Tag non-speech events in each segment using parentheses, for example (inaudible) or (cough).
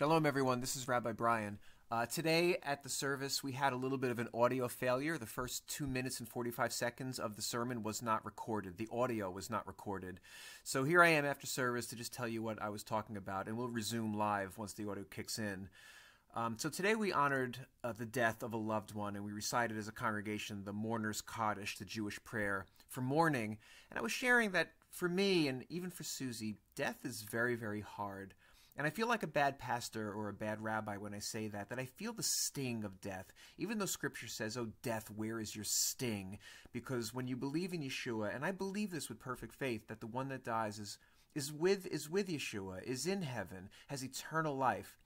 Shalom, everyone. This is Rabbi Brian. Uh, today at the service, we had a little bit of an audio failure. The first two minutes and 45 seconds of the sermon was not recorded. The audio was not recorded. So here I am after service to just tell you what I was talking about, and we'll resume live once the audio kicks in. Um, so today we honored uh, the death of a loved one, and we recited as a congregation the mourner's Kaddish, the Jewish prayer for mourning. And I was sharing that for me, and even for Susie, death is very, very hard. And I feel like a bad pastor or a bad rabbi when I say that, that I feel the sting of death. Even though scripture says, Oh, death, where is your sting? Because when you believe in Yeshua, and I believe this with perfect faith, that the one that dies is, is, with, is with Yeshua, is in heaven, has eternal life.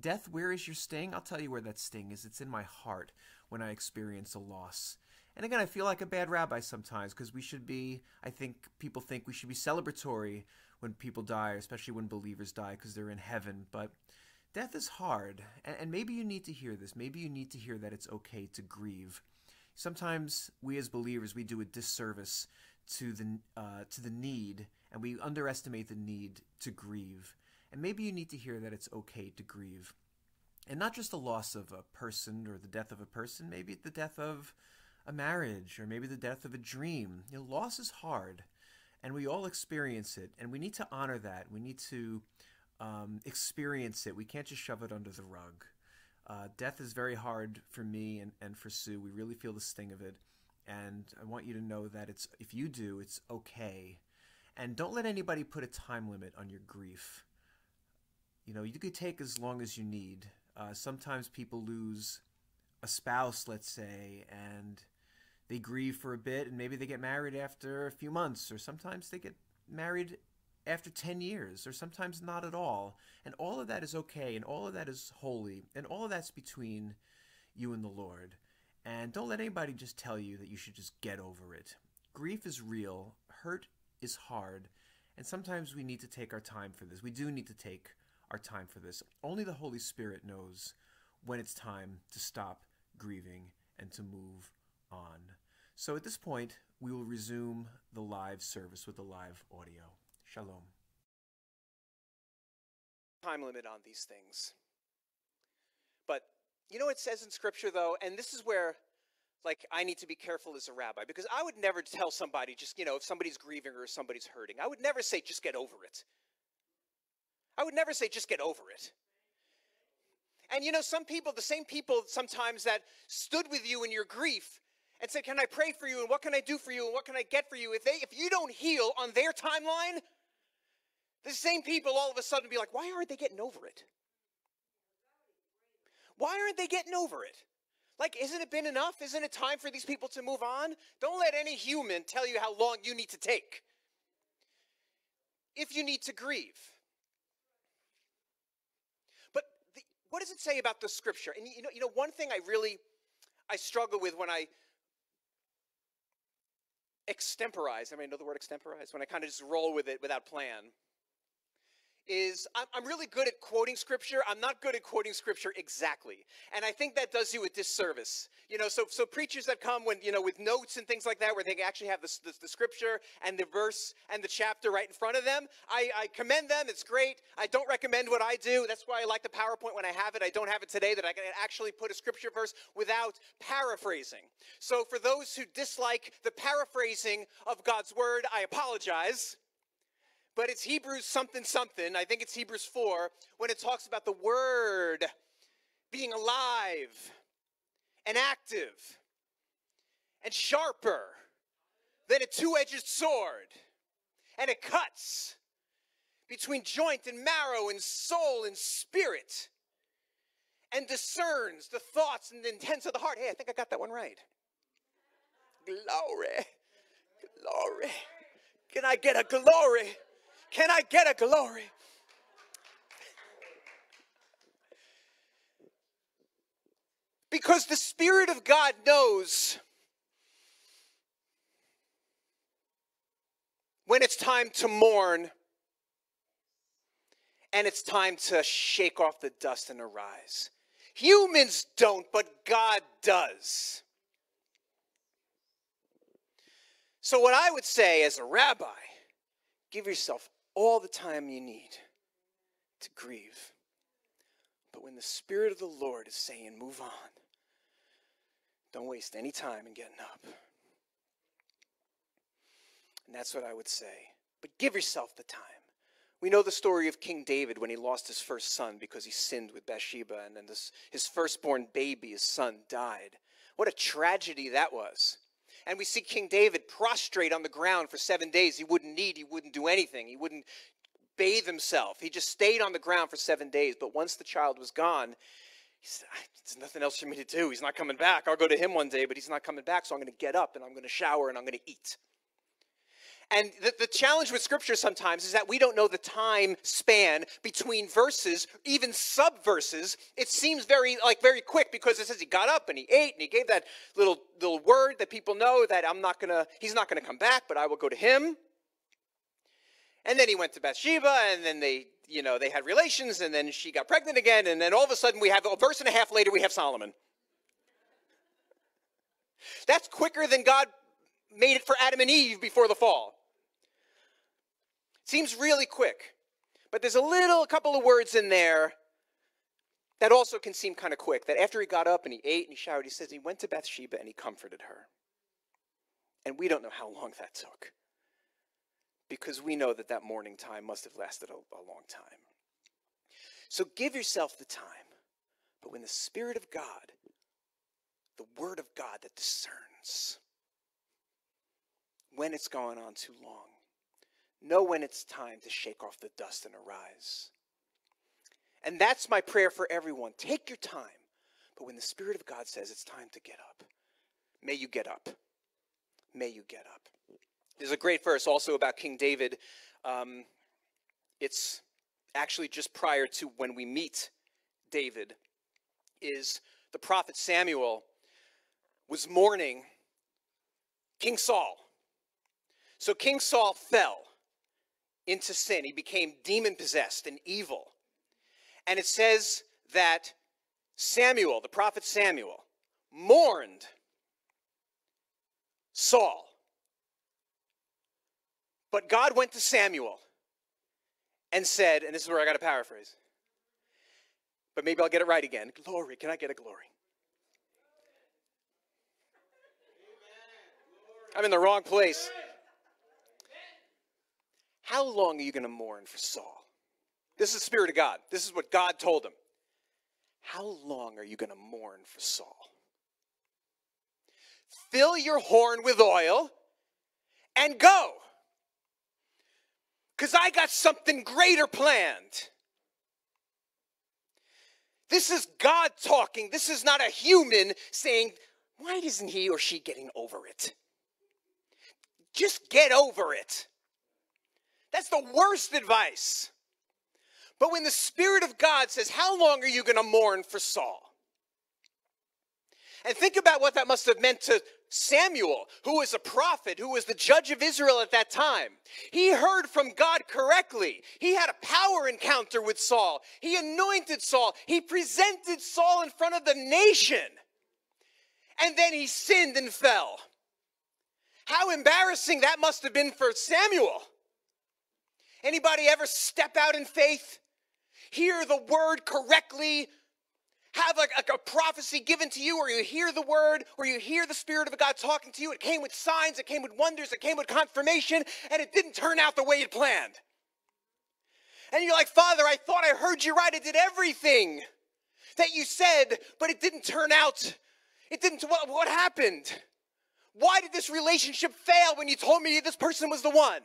Death, where is your sting? I'll tell you where that sting is. It's in my heart when I experience a loss. And again, I feel like a bad rabbi sometimes because we should be, I think people think we should be celebratory when people die, especially when believers die because they're in heaven. But death is hard. And, and maybe you need to hear this. Maybe you need to hear that it's okay to grieve. Sometimes we as believers, we do a disservice to the, uh, to the need and we underestimate the need to grieve. And maybe you need to hear that it's okay to grieve. And not just the loss of a person or the death of a person, maybe the death of a marriage or maybe the death of a dream. You know, loss is hard and we all experience it and we need to honor that. We need to um, experience it. We can't just shove it under the rug. Uh, death is very hard for me and, and for Sue. We really feel the sting of it. And I want you to know that it's if you do, it's okay. And don't let anybody put a time limit on your grief. You know, you could take as long as you need. Uh, sometimes people lose a spouse, let's say, and they grieve for a bit and maybe they get married after a few months, or sometimes they get married after 10 years, or sometimes not at all. And all of that is okay, and all of that is holy, and all of that's between you and the Lord. And don't let anybody just tell you that you should just get over it. Grief is real, hurt is hard, and sometimes we need to take our time for this. We do need to take our time for this. Only the Holy Spirit knows when it's time to stop grieving and to move on. So at this point, we will resume the live service with the live audio. Shalom. Time limit on these things. But you know what it says in Scripture, though? And this is where like I need to be careful as a rabbi because I would never tell somebody just, you know, if somebody's grieving or somebody's hurting, I would never say just get over it. I would never say just get over it. And you know, some people, the same people sometimes that stood with you in your grief and say, Can I pray for you? And what can I do for you? And what can I get for you? If they if you don't heal on their timeline, the same people all of a sudden be like, Why aren't they getting over it? Why aren't they getting over it? Like, isn't it been enough? Isn't it time for these people to move on? Don't let any human tell you how long you need to take. If you need to grieve. But the, what does it say about the scripture? And you know, you know, one thing I really I struggle with when I extemporize. I mean, know the word extemporize? When I kind of just roll with it without plan is I'm, really good at quoting scripture. I'm not good at quoting scripture exactly. And I think that does you a disservice. You know, so, so preachers that come when, you know, with notes and things like that, where they actually have the, the, the scripture and the verse and the chapter right in front of them, I, I commend them. It's great. I don't recommend what I do. That's why I like the PowerPoint when I have it. I don't have it today that I can actually put a scripture verse without paraphrasing. So for those who dislike the paraphrasing of God's word, I apologize but it's Hebrews something something. I think it's Hebrews 4 when it talks about the word being alive and active and sharper than a two edged sword. And it cuts between joint and marrow and soul and spirit and discerns the thoughts and the intents of the heart. Hey, I think I got that one right. Glory. Glory. Can I get a glory? Can I get a glory? Because the Spirit of God knows when it's time to mourn and it's time to shake off the dust and arise. Humans don't, but God does. So, what I would say as a rabbi, give yourself all the time you need to grieve. But when the Spirit of the Lord is saying, move on, don't waste any time in getting up. And that's what I would say. But give yourself the time. We know the story of King David when he lost his first son because he sinned with Bathsheba, and then this, his firstborn baby, his son, died. What a tragedy that was. And we see King David prostrate on the ground for seven days. He wouldn't eat, he wouldn't do anything, he wouldn't bathe himself. He just stayed on the ground for seven days. But once the child was gone, he said, There's nothing else for me to do. He's not coming back. I'll go to him one day, but he's not coming back. So I'm going to get up and I'm going to shower and I'm going to eat. And the, the, challenge with scripture sometimes is that we don't know the time span between verses, even sub verses. It seems very like very quick because it says he got up and he ate and he gave that little little word that people know that I'm not gonna, he's not gonna come back, but I will go to him. And then he went to Bathsheba, and then they, you know, they had relations, and then she got pregnant again, and then all of a sudden we have a verse and a half later we have Solomon. That's quicker than God made it for Adam and Eve before the fall. Seems really quick. But there's a little, a couple of words in there that also can seem kind of quick. That after he got up and he ate and he showered, he says he went to Bathsheba and he comforted her. And we don't know how long that took because we know that that mourning time must have lasted a, a long time. So give yourself the time. But when the Spirit of God, the Word of God that discerns when it's gone on too long, know when it's time to shake off the dust and arise. And that's my prayer for everyone. Take your time. But when the Spirit of God says it's time to get up, may you get up. May you get up. There's a great verse also about King David. Um, it's actually just prior to when we meet David, is the prophet Samuel was mourning King Saul. So King Saul fell into sin. He became demon possessed and evil. And it says that Samuel, the prophet Samuel, mourned Saul. But God went to Samuel and said, and this is where I got to paraphrase, but maybe I'll get it right again. Glory. Can I get a glory? I'm in the wrong place. How long are you going to mourn for Saul? This is the Spirit of God. This is what God told him. How long are you going to mourn for Saul? Fill your horn with oil and go. Because I got something greater planned. This is God talking. This is not a human saying, Why isn't he or she getting over it? Just get over it. That's the worst advice. But when the Spirit of God says, How long are you going to mourn for Saul? And think about what that must have meant to Samuel, who was a prophet, who was the judge of Israel at that time. He heard from God correctly. He had a power encounter with Saul. He anointed Saul. He presented Saul in front of the nation. And then he sinned and fell. How embarrassing that must have been for Samuel. Anybody ever step out in faith? Hear the word correctly? Have a, a, a, prophecy given to you, or you hear the word, or you hear the Spirit of God talking to you. It came with signs, it came with wonders, it came with confirmation, and it didn't turn out the way you planned. And you're like, Father, I thought I heard you right. I did everything that you said, but it didn't turn out. It didn't. What, what happened? Why did this relationship fail when you told me this person was the one?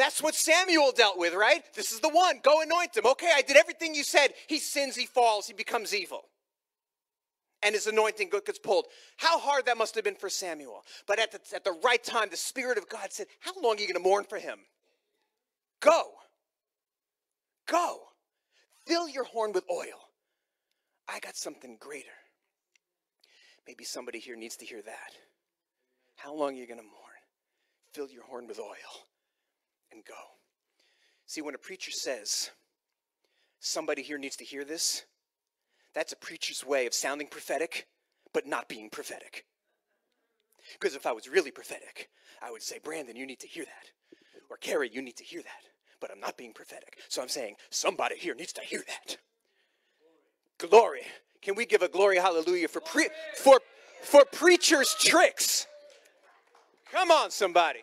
That's what Samuel dealt with, right? This is the one. Go anoint him. Okay, I did everything you said. He sins, he falls, he becomes evil. And his anointing gets pulled. How hard that must have been for Samuel. But at the, at the right time, the Spirit of God said, How long are you going to mourn for him? Go. Go. Fill your horn with oil. I got something greater. Maybe somebody here needs to hear that. How long are you going to mourn? Fill your horn with oil and go. See, when a preacher says, somebody here needs to hear this, that's a preacher's way of sounding prophetic, but not being prophetic. Because if I was really prophetic, I would say, Brandon, you need to hear that. Or Carrie, you need to hear that. but I'm not being prophetic. So I'm saying somebody here needs to hear that. Glory. Can we give a glory hallelujah for pre- for for preachers tricks? Come on somebody.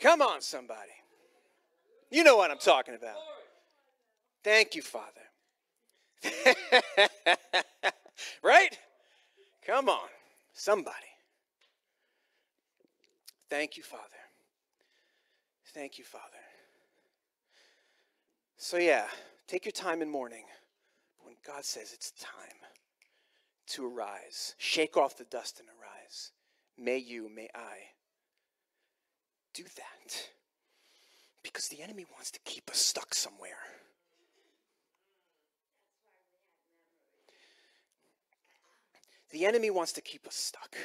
Come on somebody. You know what I'm talking about. Thank you, Father. (laughs) right? Come on. Somebody. Thank you, Father. Thank you, Father. So, yeah, take your time in mourning. When God says it's time to arise, shake off the dust and arise. May you, may I do that. Because the enemy wants to keep us stuck somewhere. The enemy wants to keep us stuck.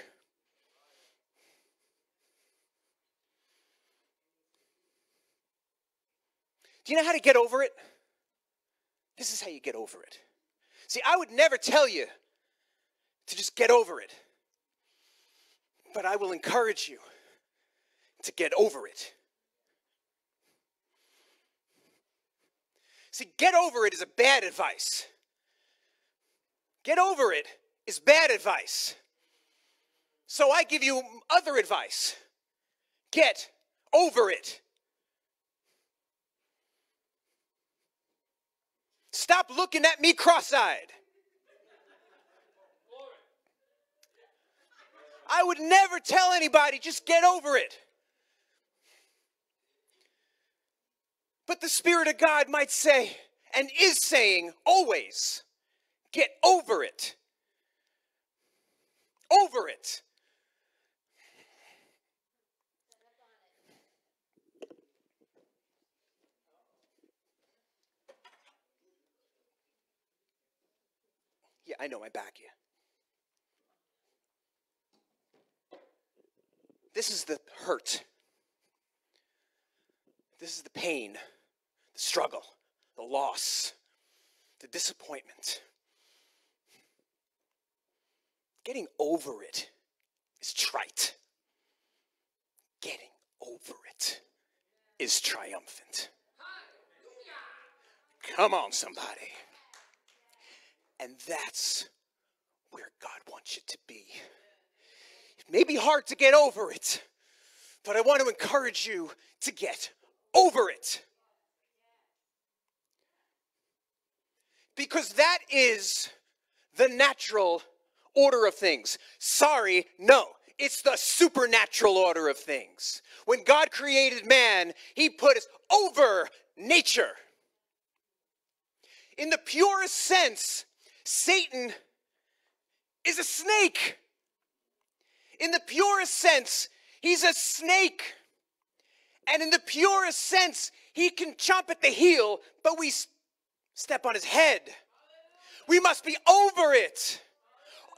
Do you know how to get over it? This is how you get over it. See, I would never tell you to just get over it, but I will encourage you to get over it. See, get over it is a bad advice. Get over it is bad advice. So I give you other advice. Get over it. Stop looking at me cross eyed. I would never tell anybody, just get over it. But the Spirit of God might say, and is saying always, get over it. Over it. Yeah, I know my back, yeah. This is the hurt. This is the pain, the struggle, the loss, the disappointment. Getting over it is trite. Getting over it is triumphant. Come on, somebody. And that's where God wants you to be. It may be hard to get over it, but I want to encourage you to get over it. Because that is the natural order of things. Sorry, no. It's the supernatural order of things. When God created man, he put us over nature. In the purest sense, Satan is a snake. In the purest sense, he's a snake. And in the purest sense, he can chomp at the heel, but we step on his head. We must be over it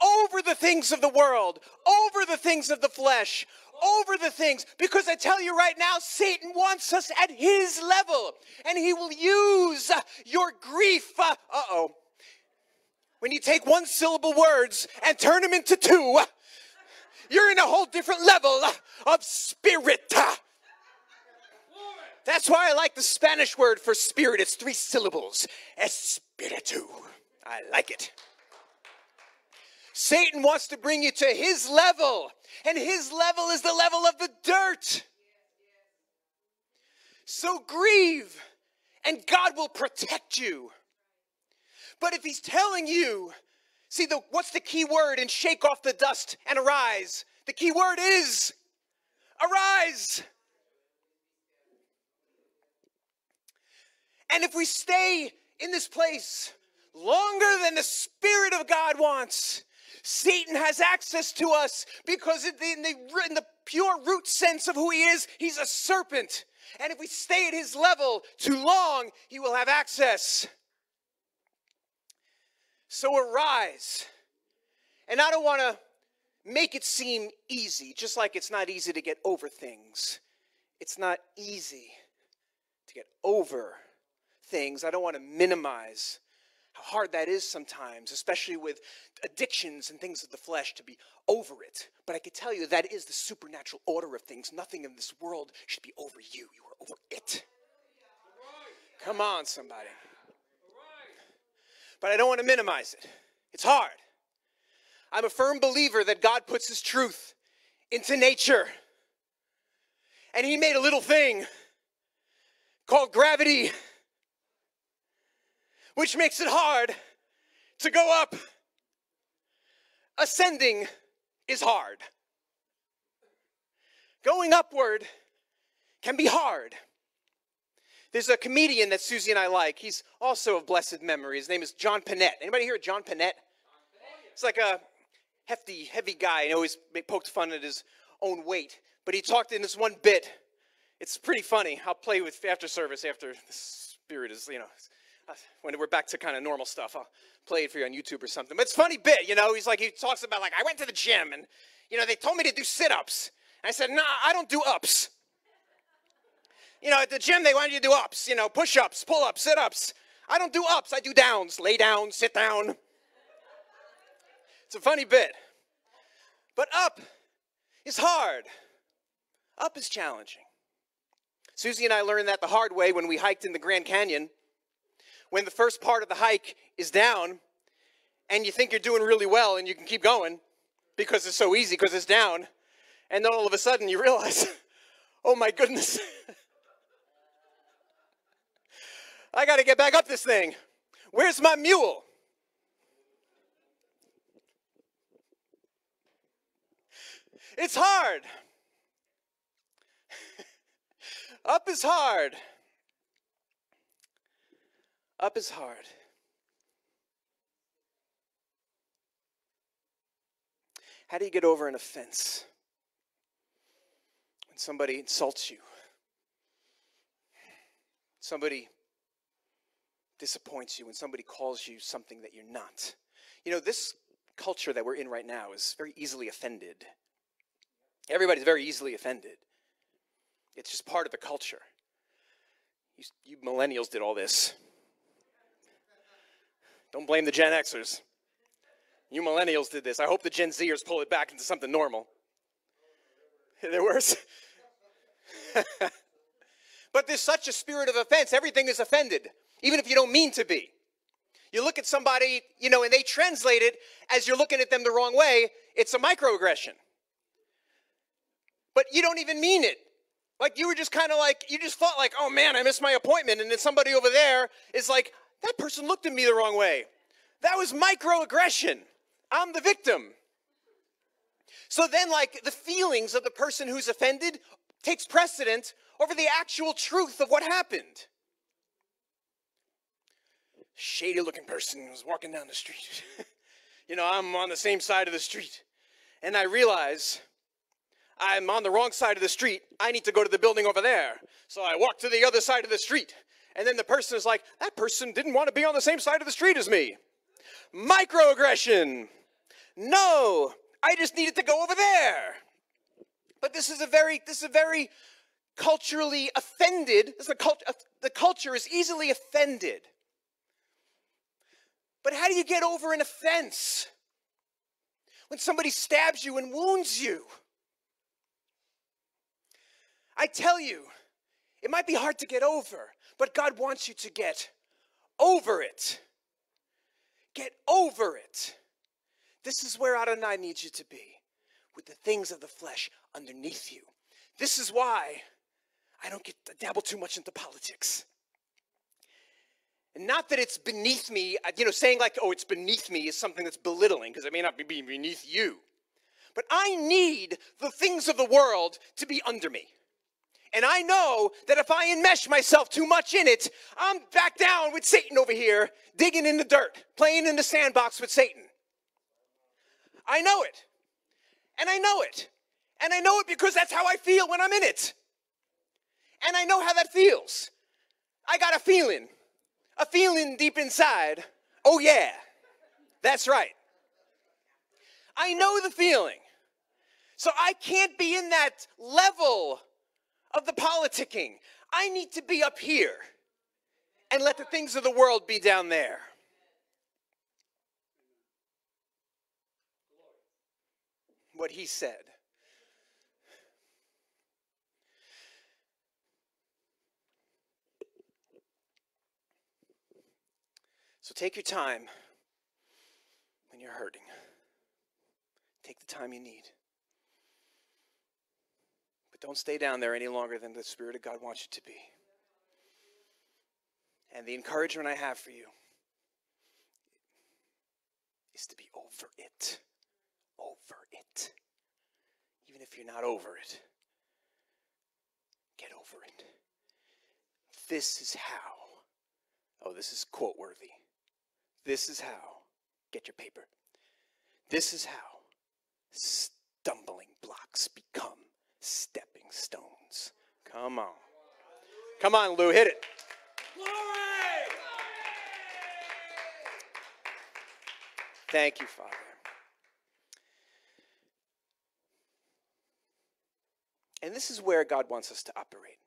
over the things of the world, over the things of the flesh, over the things. Because I tell you right now, Satan wants us at his level, and he will use your grief. Uh oh. When you take one syllable words and turn them into two, you're in a whole different level of spirit. That's why I like the Spanish word for spirit. It's three syllables. Espiritu. I like it. Satan wants to bring you to his level, and his level is the level of the dirt. So grieve, and God will protect you. But if he's telling you, see, the, what's the key word in shake off the dust and arise? The key word is arise. And if we stay in this place longer than the Spirit of God wants, Satan has access to us because in the, in the, pure root sense of who he is, he's a serpent. And if we stay at his level too long, he will have access. So arise. And I don't want to make it seem easy, just like it's not easy to get over things. It's not easy to get over things. I don't want to minimize how hard that is sometimes, especially with addictions and things of the flesh, to be over it. But I can tell you that is the supernatural order of things. Nothing in this world should be over you. You are over it. Come on, somebody. But I don't want to minimize it. It's hard. I'm a firm believer that God puts His truth into nature. And He made a little thing called gravity, which makes it hard to go up. Ascending is hard. Going upward can be hard. There's a comedian that Susie and I like. He's also of blessed memory. His name is John Pinette. Anybody hear of John Pinette? It's like a hefty, heavy guy and always poked fun at his own weight. But he talked in this one bit. It's pretty funny. I'll play with after service after the spirit is, you know, when we're back to kind of normal stuff. I'll play it for you on YouTube or something. But it's funny bit, you know. He's like, he talks about like, I went to the gym and, you know, they told me to do sit-ups. And I said, nah, I don't do ups. You know, at the gym, they want you to do ups, you know, push ups, pull ups, sit ups. I don't do ups, I do downs, lay down, sit down. It's a funny bit. But up is hard, up is challenging. Susie and I learned that the hard way when we hiked in the Grand Canyon. When the first part of the hike is down, and you think you're doing really well and you can keep going because it's so easy because it's down, and then all of a sudden you realize, (laughs) oh my goodness. (laughs) I got to get back up this thing. Where's my mule? It's hard. (laughs) Up is hard. Up is hard. How do you get over an offense? When somebody insults you, somebody disappoints you, when somebody calls you something that you're not. You know, this culture that we're in right now is very easily offended. Everybody's very easily offended. It's just part of the culture. You, you millennials did all this. Don't blame the Gen Xers. You millennials did this. I hope the Gen Zers pull it back into something normal. (laughs) They're worse. (laughs) but there's such a spirit of offense. Everything is offended even if you don't mean to be. You look at somebody, you know, and they translate it as you're looking at them the wrong way, it's a microaggression. But you don't even mean it. Like you were just kind of like, you just thought like, oh man, I missed my appointment. And then somebody over there is like, that person looked at me the wrong way. That was microaggression. I'm the victim. So then, like, the feelings of the person who's offended takes precedent over the actual truth of what happened shady looking person was walking down the street. (laughs) you know, I'm on the same side of the street. And I realize I'm on the wrong side of the street. I need to go to the building over there. So I walk to the other side of the street. And then the person is like, that person didn't want to be on the same side of the street as me. Microaggression. No, I just needed to go over there. But this is a very, this is a very culturally offended, this is a cult, uh, the culture is easily offended but how do you get over an offense? When somebody stabs you and wounds you? I tell you, it might be hard to get over, but God wants you to get over it. Get over it. This is where Adonai needs you to be, with the things of the flesh underneath you. This is why I don't get to dabble too much into politics. And Not that it's beneath me, uh, you know, saying like, oh, it's beneath me is something that's belittling because it may not be beneath you. But I need the things of the world to be under me. And I know that if I enmesh myself too much in it, I'm back down with Satan over here, digging in the dirt, playing in the sandbox with Satan. I know it. And I know it. And I know it because that's how I feel when I'm in it. And I know how that feels. I got a feeling a feeling deep inside, oh yeah, that's right. I know the feeling. So I can't be in that level of the politicking. I need to be up here and let the things of the world be down there. What he said. So take your time when you're hurting. Take the time you need. But don't stay down there any longer than the Spirit of God wants you to be. And the encouragement I have for you is to be over it. Over it. Even if you're not over it, get over it. This is how. Oh, this is quote worthy. This is how. Get your paper. This is how stumbling blocks become stepping stones. Come on. Come on, Lou, hit it. Glory! Thank you, Father. And this is where God wants us to operate.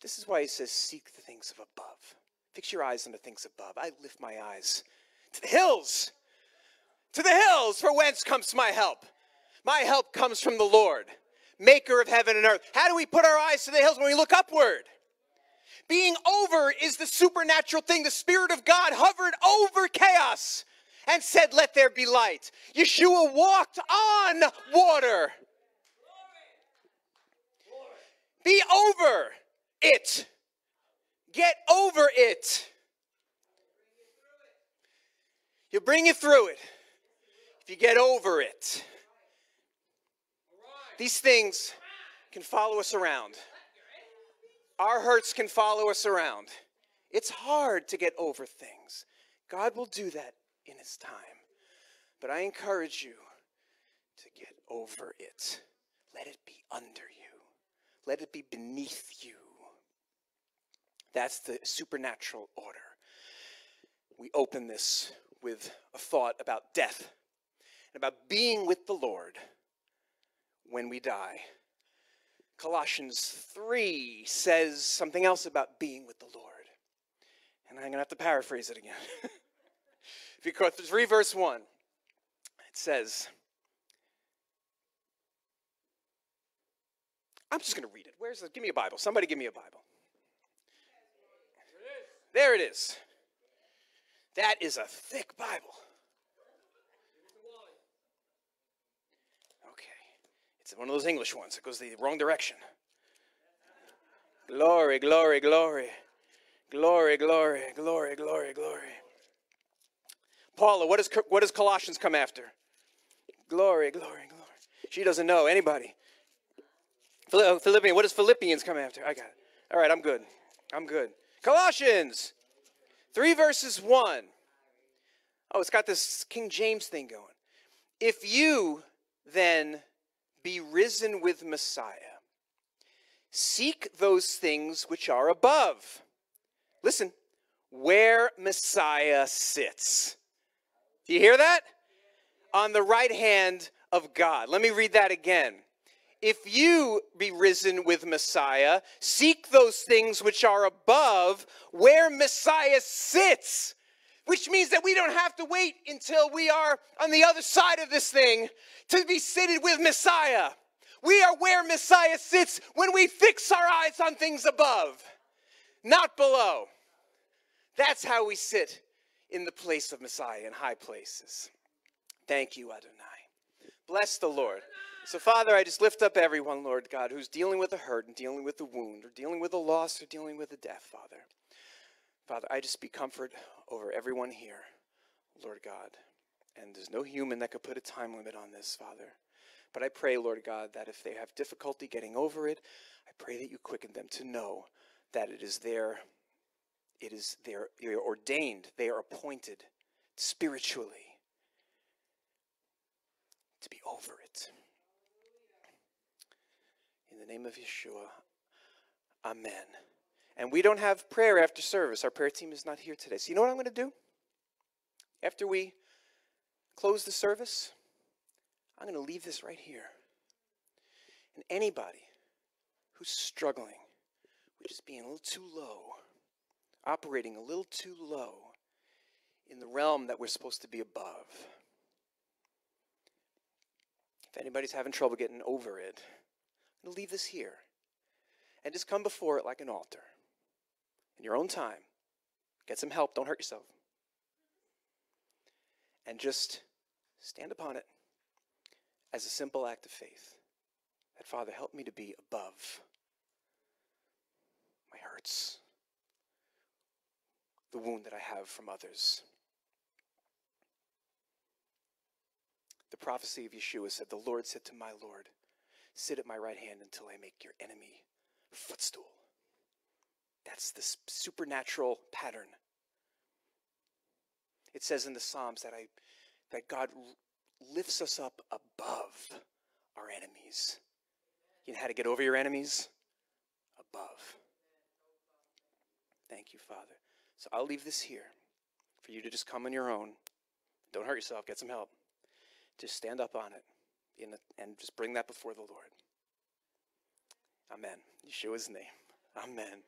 This is why he says, Seek the things of above. Fix your eyes on the things above. I lift my eyes to the hills, to the hills, for whence comes my help? My help comes from the Lord, maker of heaven and earth. How do we put our eyes to the hills when we look upward? Being over is the supernatural thing. The Spirit of God hovered over chaos and said, Let there be light. Yeshua walked on water. Be over it. Get over it. You'll bring you through it if you get over it. These things can follow us around. Our hurts can follow us around. It's hard to get over things. God will do that in His time. But I encourage you to get over it. Let it be under you, let it be beneath you. That's the supernatural order. We open this with a thought about death and about being with the Lord when we die. Colossians 3 says something else about being with the Lord. And I'm going to have to paraphrase it again. (laughs) if you go through 3 verse 1, it says, I'm just going to read it. Where's the, give me a Bible. Somebody give me a Bible. There it is. That is a thick Bible. Okay. It's one of those English ones. It goes the wrong direction. Glory, glory, glory. Glory, glory, glory, glory, glory. Paula, what, is, what does Colossians come after? Glory, glory, glory. She doesn't know. Anybody? Uh, Philippians, what does Philippians come after? I got it. All right, I'm good. I'm good. Colossians 3 verses 1. Oh, it's got this King James thing going. If you then be risen with Messiah, seek those things which are above. Listen, where Messiah sits. Do you hear that? On the right hand of God. Let me read that again if you be risen with Messiah, seek those things which are above where Messiah sits. Which means that we don't have to wait until we are on the other side of this thing to be seated with Messiah. We are where Messiah sits when we fix our eyes on things above, not below. That's how we sit in the place of Messiah in high places. Thank you, Adonai. Bless the Lord. So, Father, I just lift up everyone, Lord God, who's dealing with a hurt and dealing with a wound or dealing with a loss or dealing with a death, Father. Father, I just speak comfort over everyone here, Lord God. And there's no human that could put a time limit on this, Father. But I pray, Lord God, that if they have difficulty getting over it, I pray that you quicken them to know that it is their, it is their, they are ordained, they are appointed spiritually to be over it In the name of Yeshua, Amen. And we don't have prayer after service. Our prayer team is not here today. So, you know what I'm going to do? After we close the service, I'm going to leave this right here. And anybody who's struggling with just being a little too low, operating a little too low in the realm that we're supposed to be above, if anybody's having trouble getting over it, I'm going to leave this here and just come before it like an altar in your own time. get some help, don't hurt yourself. And just stand upon it as a simple act of faith. That Father, help me to be above my hurts, the wound that I have from others. The prophecy of Yeshua said, The Lord said to my Lord, Sit at my right hand until I make your enemy footstool. That's the supernatural pattern. It says in the Psalms that I that God lifts us up above our enemies. You know how to get over your enemies? Above. Thank you, Father. So I'll leave this here for you to just come on your own. Don't hurt yourself, get some help. Just stand up on it and just bring that before the Lord. Amen. Yeshua's name. Amen.